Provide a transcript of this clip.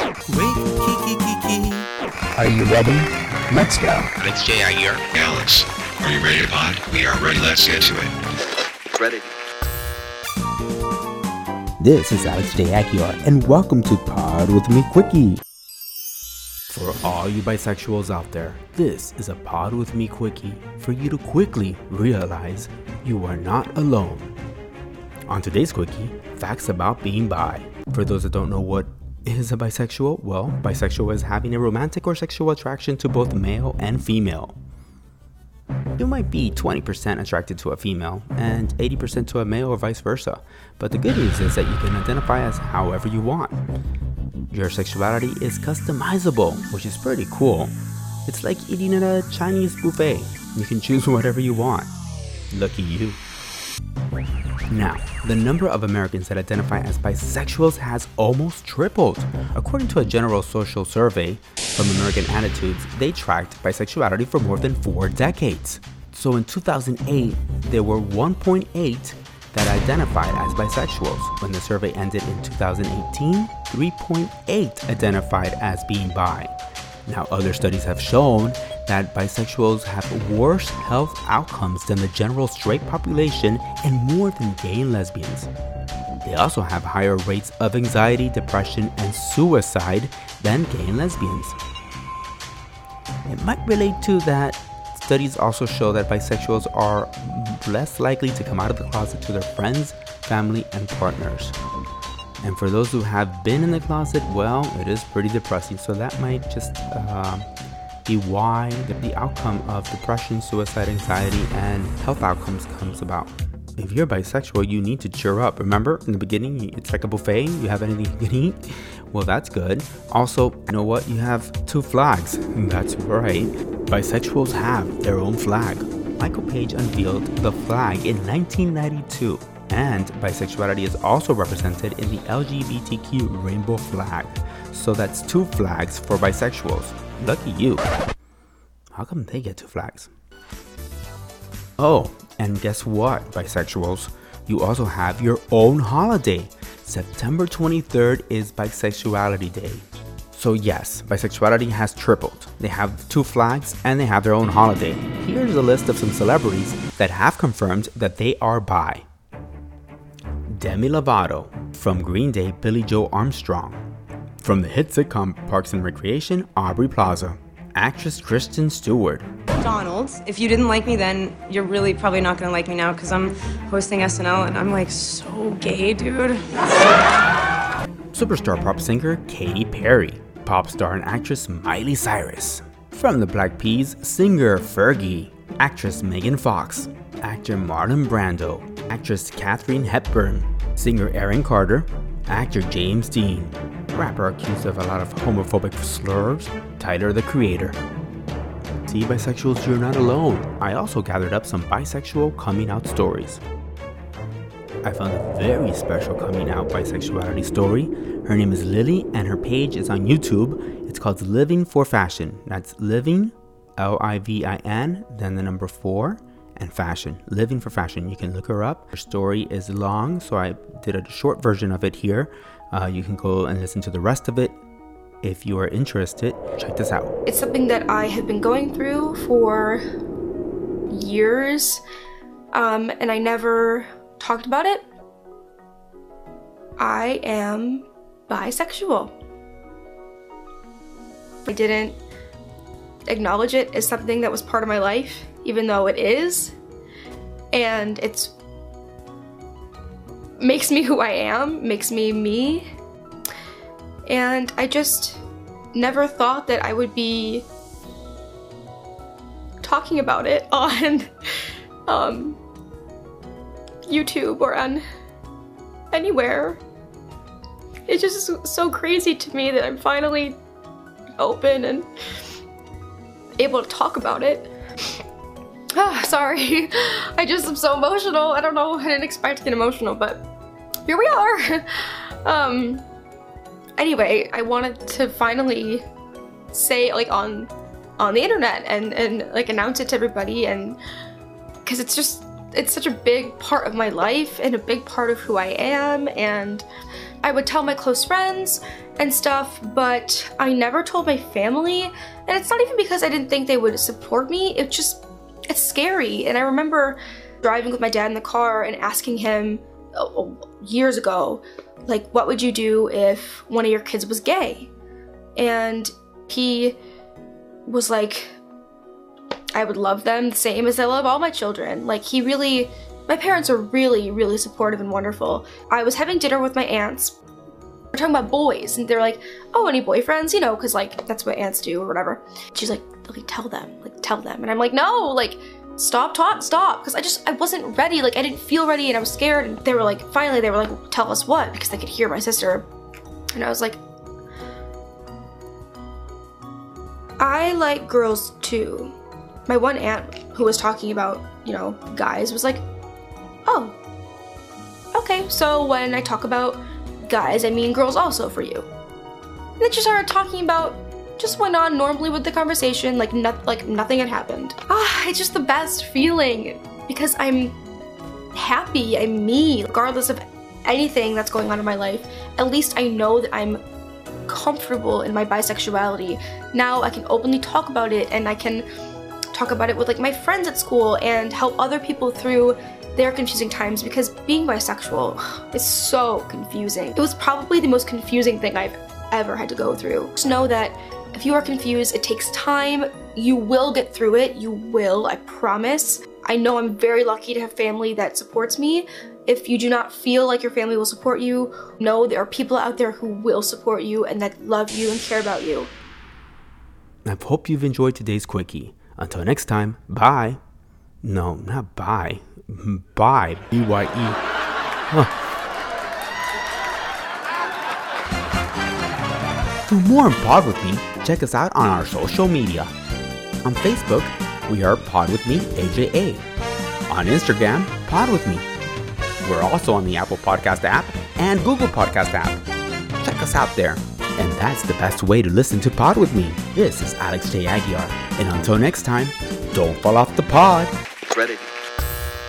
Wait, Kiki Kiki. Are you ready? Let's go. Alex J. Aguiar. Alex, are you ready to pod? We are ready. Let's get to it. Ready. This is Alex J. Aguiar, and welcome to Pod With Me Quickie. For all you bisexuals out there, this is a Pod With Me Quickie for you to quickly realize you are not alone. On today's Quickie, facts about being bi. For those that don't know what is a bisexual, well, bisexual is having a romantic or sexual attraction to both male and female. You might be 20% attracted to a female and 80% to a male or vice versa, but the good news is that you can identify as however you want. Your sexuality is customizable, which is pretty cool. It's like eating at a Chinese buffet. You can choose whatever you want. Lucky you. Now, the number of Americans that identify as bisexuals has almost tripled. According to a general social survey from American Attitudes, they tracked bisexuality for more than four decades. So in 2008, there were 1.8 that identified as bisexuals. When the survey ended in 2018, 3.8 identified as being bi. Now, other studies have shown that bisexuals have worse health outcomes than the general straight population and more than gay and lesbians. They also have higher rates of anxiety, depression, and suicide than gay and lesbians. It might relate to that. Studies also show that bisexuals are less likely to come out of the closet to their friends, family, and partners. And for those who have been in the closet, well, it is pretty depressing. So that might just uh, be why the, outcome of depression, suicide, anxiety, and health outcomes comes about. If you're bisexual, you need to cheer up. Remember, in the beginning, it's like a buffet. You have anything you can eat. Well, that's good. Also, you know what? You have two flags. That's right. Bisexuals have their own flag. Michael Page unveiled the flag in 1992 and bisexuality is also represented in the LGBTQ rainbow flag. So that's two flags for bisexuals. Lucky you. How come they get two flags? Oh, and guess what, bisexuals? You also have your own holiday. September 23rd is Bisexuality Day. So, yes, bisexuality has tripled. They have two flags and they have their own holiday. Here's a list of some celebrities that have confirmed that they are bi. Demi Lovato. From Green Day, Billie Joe Armstrong. From the hit sitcom Parks and Recreation, Aubrey Plaza. Actress Kristen Stewart. Donald, if you didn't like me then, you're really probably not gonna like me now because I'm hosting SNL and I'm like so gay, dude. Superstar pop singer Katy Perry. Pop star and actress Miley Cyrus. From the Black Peas, singer Fergie. Actress Megan Fox. Actor Marlon Brando. Actress Katharine Hepburn. Singer Aaron Carter. Actor James Dean. Rapper accused of a lot of homophobic slurs. Tyler the Creator. See, bisexuals, you're not alone. I also gathered up some bisexual coming out stories. I found a very special coming out bisexuality story. Her name is Lily, and her page is on YouTube. It's called Living for Fashion. That's Living, L I V I N, then the number four, and fashion. Living for Fashion. You can look her up. Her story is long, so I did a short version of it here. Uh, you can go and listen to the rest of it if you are interested. Check this out. It's something that I have been going through for years, um, and I never talked about it. I am bisexual. I didn't acknowledge it as something that was part of my life, even though it is. And it's makes me who I am, makes me me. And I just never thought that I would be talking about it on um, YouTube or on anywhere. It's just so crazy to me that I'm finally open and able to talk about it. Ah, sorry. I just am so emotional. I don't know. I didn't expect to get emotional, but here we are. um anyway, I wanted to finally say like on on the internet and and like announce it to everybody and cuz it's just it's such a big part of my life and a big part of who I am and I would tell my close friends and stuff, but I never told my family. And it's not even because I didn't think they would support me, it just, it's scary. And I remember driving with my dad in the car and asking him oh, oh, years ago, like, what would you do if one of your kids was gay? And he was like, I would love them the same as I love all my children. Like, he really, my parents are really, really supportive and wonderful. I was having dinner with my aunts. We're talking about boys, and they're like, "Oh, any boyfriends?" You know, because like that's what aunts do or whatever. She's like, "Like, tell them, like, tell them," and I'm like, "No, like, stop, talk, stop," because I just I wasn't ready. Like, I didn't feel ready, and I was scared. And they were like, finally, they were like, "Tell us what," because they could hear my sister, and I was like, I like girls too. My one aunt who was talking about, you know, guys was like, oh, okay, so when I talk about guys, I mean girls also for you. And then she started talking about, just went on normally with the conversation, like, like nothing had happened. Ah, it's just the best feeling because I'm happy, I'm me, regardless of anything that's going on in my life. At least I know that I'm comfortable in my bisexuality. Now I can openly talk about it and I can talk about it with like my friends at school and help other people through their confusing times because being bisexual is so confusing. It was probably the most confusing thing I've ever had to go through. Just know that if you are confused, it takes time. You will get through it. You will, I promise. I know I'm very lucky to have family that supports me. If you do not feel like your family will support you, know there are people out there who will support you and that love you and care about you. I hope you've enjoyed today's quickie. Until next time, bye. No, not bye. Bye. B Y E. Huh. For more on Pod With Me, check us out on our social media. On Facebook, we are Pod With Me AJA. On Instagram, Pod With Me. We're also on the Apple Podcast app and Google Podcast app. Check us out there. And that's the best way to listen to Pod With Me. This is Alex J. Aguiar. And until next time, don't fall off the pod. Ready.